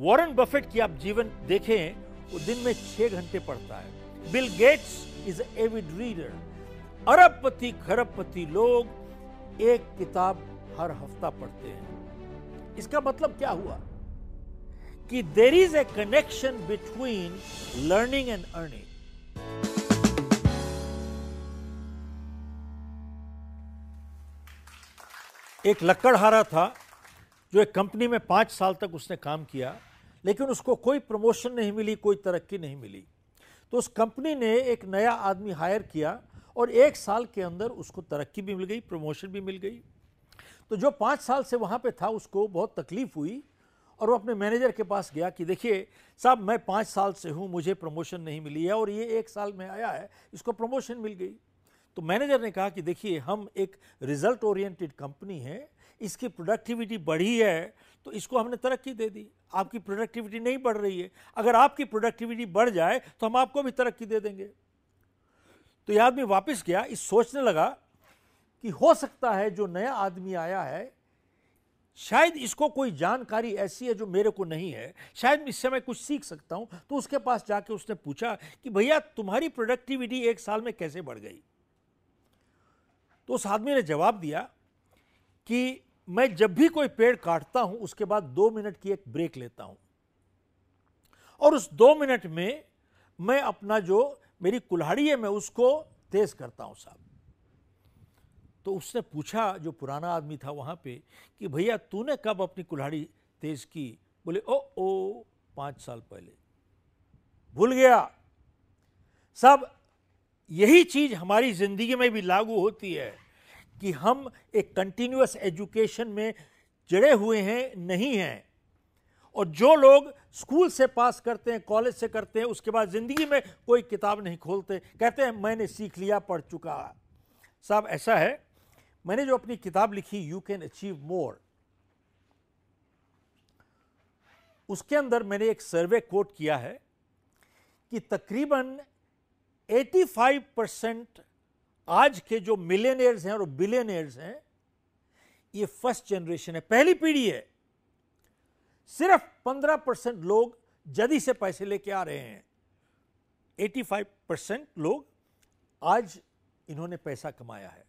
Warren Buffett की आप जीवन देखें, वो दिन में छह घंटे पढ़ता है। Bill Gates is avid reader अरबपति, खरबपति लोग एक किताब हर हफ़्ता पढ़ते हैं। इसका मतलब क्या हुआ? कि there is a connection between learning and earning एक लक्कड़हारा था, जो एक कंपनी में पाँच साल तक उसने काम किया। लेकिन उसको कोई प्रमोशन नहीं मिली, कोई तरक्की नहीं मिली। तो उस कंपनी ने एक नया आदमी हायर किया और एक साल के अंदर उसको तरक्की भी मिल गई, प्रमोशन भी मिल गई। तो जो पाँच साल से वहाँ पे था, उसको बहुत तकलीफ़ हुई और वो अपने मैनेजर के पास गया कि देखिए, साहब, मैं पाँच साल से हूँ, मुझे प्रमोशन नहीं मिली है और ये एक साल में आया है, इसको प्रमोशन मिल गई। तो मैनेजर ने कहा कि देखिए, हम एक रिज़ल्ट ओरिएंटेड कंपनी है, इसकी प्रोडक्टिविटी बढ़ी है तो इसको हमने तरक्की दे दी। आपकी प्रोडक्टिविटी नहीं बढ़ रही है। अगर आपकी प्रोडक्टिविटी बढ़ जाए तो हम आपको भी तरक्की दे देंगे। तो यह आदमी वापस गया, इस सोचने लगा कि हो सकता है जो नया आदमी आया है, शायद इसको कोई जानकारी ऐसी है जो मेरे को नहीं है। शायद इससे मैं कुछ सीख सकता हूँ। तो उसके पास जाके उसने पूछा कि भैया, तुम्हारी प्रोडक्टिविटी एक साल में कैसे बढ़ गई? तो उस आदमी ने जवाब दिया कि मैं जब भी कोई पेड़ काटता हूँ, उसके बाद दो मिनट की एक ब्रेक लेता हूँ। और उस दो मिनट में मैं अपना जो मेरी कुल्हाड़ी है, मैं उसको तेज करता हूँ, साहब। तो उसने पूछा, जो पुराना आदमी था वहाँ पे, कि भैया, तूने कब अपनी कुल्हाड़ी तेज की? बोले, ओ ओ, पाँच साल पहले। भूल गया। सब यही चीज़ हमारी ज़िंदगी में भी लागू होती है। कि हम एक कंटिन्यूस एजुकेशन में जड़े हुए हैं, नहीं हैं। और जो लोग स्कूल से पास करते हैं कॉलेज से करते हैं, उसके बाद ज़िंदगी में कोई किताब नहीं खोलते, कहते हैं, मैंने सीख लिया, पढ़ चुका साहब, ऐसा है, मैंने जो अपनी किताब लिखी यू कैन अचीव मोर उसके अंदर मैंने एक सर्वे कोट किया है कि तकरीबन 85 परसेंट आज के जो मिलेनियर्स हैं और बिलियनियर्स हैं, ये फ़र्स्ट जनरेशन है, पहली पीढ़ी है। सिर्फ़ 15 परसेंट लोग जदी से पैसे लेके आ रहे हैं। 85 परसेंट लोग आज इन्होंने पैसा कमाया है।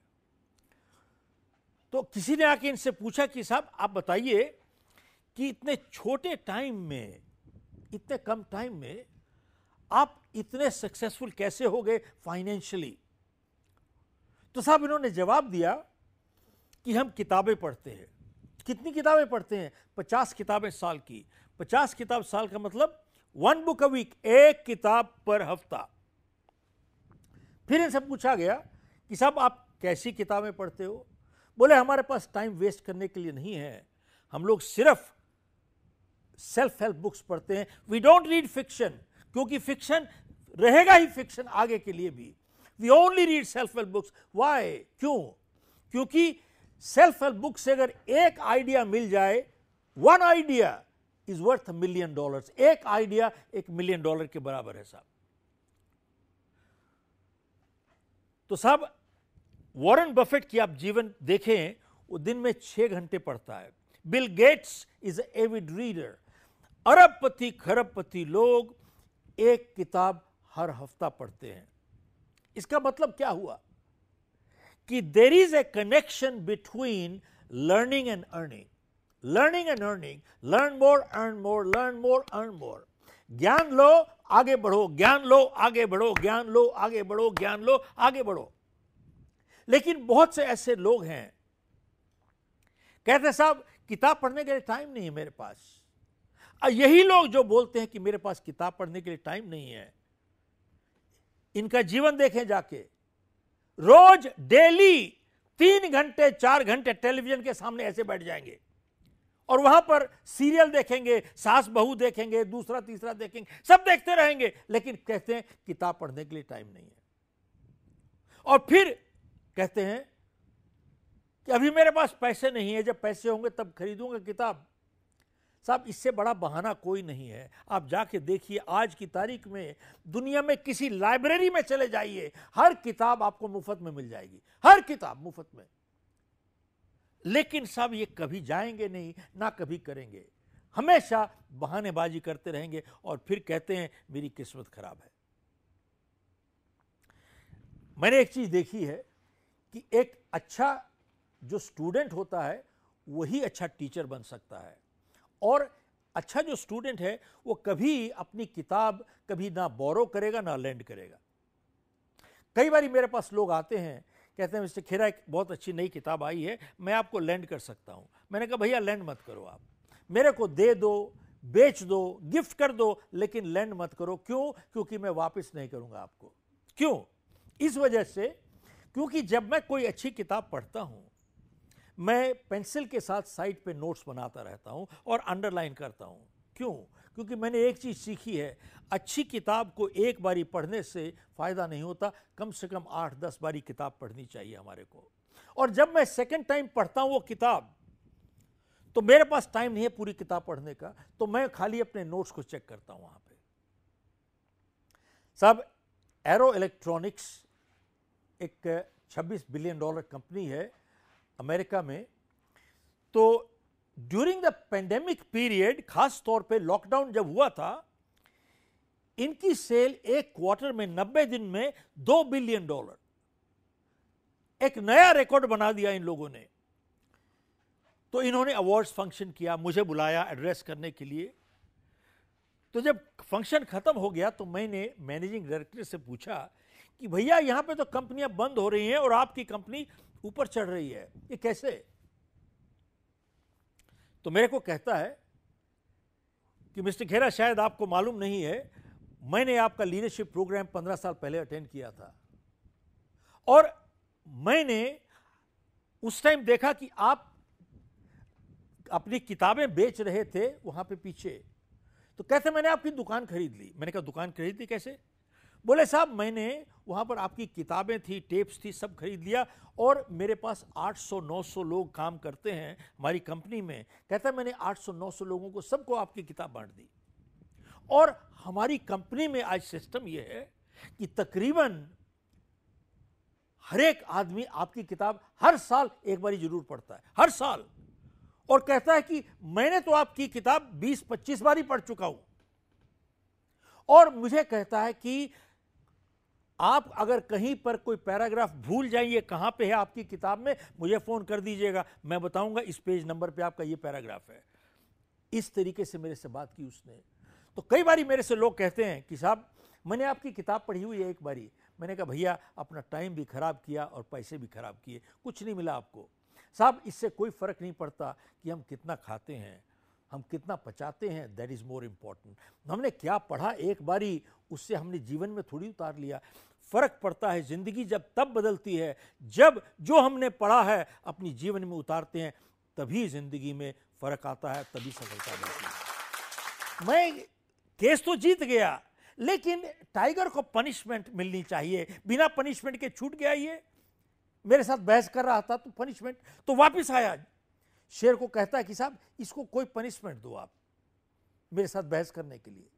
तो किसी ने आके इनसे पूछा कि साहब, आप बताइए कि इतने छोटे टाइम में, इतने कम टाइम में आप इतने सक्सेसफुल कैसे हो गए फाइनेंशियली तो साहब इन्होंने जवाब दिया कि हम किताबें पढ़ते हैं। कितनी किताबें पढ़ते हैं? पचास किताबें साल की। पचास किताब साल का मतलब वन बुक अ वीक एक किताब पर हफ़्ता। फिर इनसे पूछा गया कि साहब आप कैसी किताबें पढ़ते हो? बोले, हमारे पास टाइम वेस्ट करने के लिए नहीं है। हम लोग सिर्फ़ सेल्फ हेल्प बुक्स पढ़ते हैं। वी डोंट रीड फिक्शन क्योंकि फिक्शन रहेगा ही फिक्शन आगे के लिए भी। We only read self help books why क्यों? क्योंकि सेल्फ हेल्प बुक से अगर एक आइडिया मिल जाए one idea is worth million dollars एक आइडिया एक मिलियन डॉलर के बराबर है साहब। तो साहब वॉरेन बफेट की आप जीवन देखें, वो दिन में छह घंटे पढ़ता है। Bill Gates is avid reader अरबपति खरबपति लोग एक किताब हर हफ़्ता पढ़ते हैं। इसका मतलब क्या हुआ? कि there is a connection between learning and earning learning and earning learn more earn more learn more earn more ज्ञान लो, आगे बढ़ो। ज्ञान लो, आगे बढ़ो। ज्ञान लो, आगे बढ़ो। ज्ञान लो, आगे बढ़ो। लेकिन बहुत से ऐसे लोग हैं। कहते साहब, किताब पढ़ने के लिए टाइम नहीं है मेरे पास। यही लोग जो बोलते हैं कि मेरे पास किताब पढ़ने के लिए टाइम नहीं है। इनका जीवन देखें जाके। रोज डेली तीन घंटे, चार घंटे टेलीविज़न के सामने ऐसे बैठ जाएँगे। और वहाँ पर सीरियल देखेंगे, सास बहू देखेंगे, दूसरा, तीसरा देखेंगे, सब देखते रहेंगे। लेकिन कहते हैं, किताब पढ़ने के लिए टाइम नहीं है। और फिर कहते हैं कि अभी मेरे पास पैसे नहीं है, जब पैसे होंगे तब खरीदूँगा किताब। साहब, इससे बड़ा बहाना कोई नहीं है। आप जाके देखिए, आज की तारीख में दुनिया में किसी लाइब्रेरी में चले जाइए, हर किताब आपको मुफ़्त में मिल जाएगी। हर किताब मुफ़्त में। लेकिन साहब, ये कभी जाएँगे नहीं, ना कभी करेंगे। हमेशा बहानेबाजी करते रहेंगे और फिर कहते हैं, मेरी किस्मत खराब है। मैंने एक चीज़ देखी है कि एक अच्छा जो स्टूडेंट होता है, वही अच्छा टीचर बन सकता है। और अच्छा जो स्टूडेंट है, वो कभी अपनी किताब कभी ना बोरो करेगा, ना लैंड करेगा। कई बार मेरे पास लोग आते हैं, कहते हैं, मिस्टर खेरा, एक बहुत अच्छी नई किताब आई है, मैं आपको लैंड कर सकता हूँ। मैंने कहा, भैया लैंड मत करो आप। मेरे को दे दो, बेच दो गिफ्ट कर दो, लेकिन लैंड मत करो। क्यों? क्योंकि मैं वापस नहीं करूँगा आपको। क्यों? इस वजह से, क्योंकि जब मैं कोई अच्छी किताब पढ़ता हूँ मैं पेंसिल के साथ साइड पे नोट्स बनाता रहता हूँ और अंडरलाइन करता हूँ। क्यों? क्योंकि मैंने एक चीज़ सीखी है, अच्छी किताब को एक बारी पढ़ने से फ़ायदा नहीं होता, कम से कम आठ दस बारी किताब पढ़नी चाहिए हमारे को। और जब मैं सेकेंड टाइम पढ़ता हूँ वो किताब तो मेरे पास टाइम नहीं है पूरी किताब पढ़ने का तो मैं खाली अपने नोट्स को चेक करता हूँ वहाँ पे। सब एरो इलेक्ट्रॉनिक्स एक 26 बिलियन डॉलर कंपनी है अमेरिका में तो ड्यूरिंग द पेंडेमिक पीरियड खास तौर पे लॉकडाउन जब हुआ था, इनकी सेल एक क्वार्टर में 90 दिन में दो बिलियन डॉलर एक नया रिकॉर्ड बना दिया इन लोगों ने। तो इन्होंने अवार्ड्स फ़ंक्शन किया, मुझे बुलाया एड्रेस करने के लिए। तो जब फ़ंक्शन खत्म हो गया तो मैंने मैनेजिंग डायरेक्टर से पूछा कि भैया, यहाँ पे तो कंपनियाँ बंद हो रही हैं और आपकी कंपनी ऊपर चढ़ रही है, ये कैसे? तो मेरे को कहता है कि, मिस्टर खेरा शायद आपको मालूम नहीं है, मैंने आपका लीडरशिप प्रोग्राम पंद्रह साल पहले अटेंड किया था। और मैंने उस टाइम देखा कि आप अपनी किताबें बेच रहे थे वहाँ पे पीछे। तो कैसे मैंने आपकी दुकान खरीद ली। मैंने कहा, दुकान खरीद ली कैसे? बोले, साहब, मैंने वहाँ पर आपकी किताबें थी टेप्स थी, सब खरीद लिया और मेरे पास 800-900 लोग काम करते हैं हमारी कंपनी में। कहता है, मैंने 800-900 लोगों को सबको आपकी किताब बांट दी। और हमारी कंपनी में आज सिस्टम यह है कि तकरीबन हर एक आदमी आपकी किताब हर साल एक बारी ज़रूर पढ़ता है, हर साल। और कहता है कि मैंने तो आपकी किताब 20-25 बारी पढ़ चुका हूँ। और मुझे कहता है कि आप अगर कहीं पर कोई पैराग्राफ भूल जाइए, कहाँ पे है आपकी किताब में, मुझे फ़ोन कर दीजिएगा। मैं बताऊँगा, इस पेज नंबर पे आपका ये पैराग्राफ है। इस तरीके से मेरे से बात की उसने। तो कई बारी मेरे से लोग कहते हैं कि साहब, मैंने आपकी किताब पढ़ी हुई है एक बारी। मैंने कहा, भैया, अपना टाइम भी खराब किया और पैसे भी खराब किए। कुछ नहीं मिला आपको। साहब, इससे कोई फ़र्क नहीं पड़ता कि हम कितना खाते हैं। हम कितना पचाते हैं। दैट इज़ मोर इंपॉर्टेंट हमने क्या पढ़ा एक बारी, उससे हमने जीवन में थोड़ी उतार लिया। फ़र्क पड़ता है, ज़िंदगी जब तब बदलती है, जब जो हमने पढ़ा है, अपनी जीवन में उतारते हैं, तभी ज़िंदगी में फ़र्क आता है, तभी सफलता मिलती है। मैं केस तो जीत गया, लेकिन टाइगर को पनिशमेंट मिलनी चाहिए। बिना पनिशमेंट के छूट गया ये। मेरे साथ बहस कर रहा था तो पनिशमेंट तो वापस आया। शेर को कहता है कि साहब, इसको कोई पनिशमेंट दो आप, मेरे साथ बहस करने के लिए।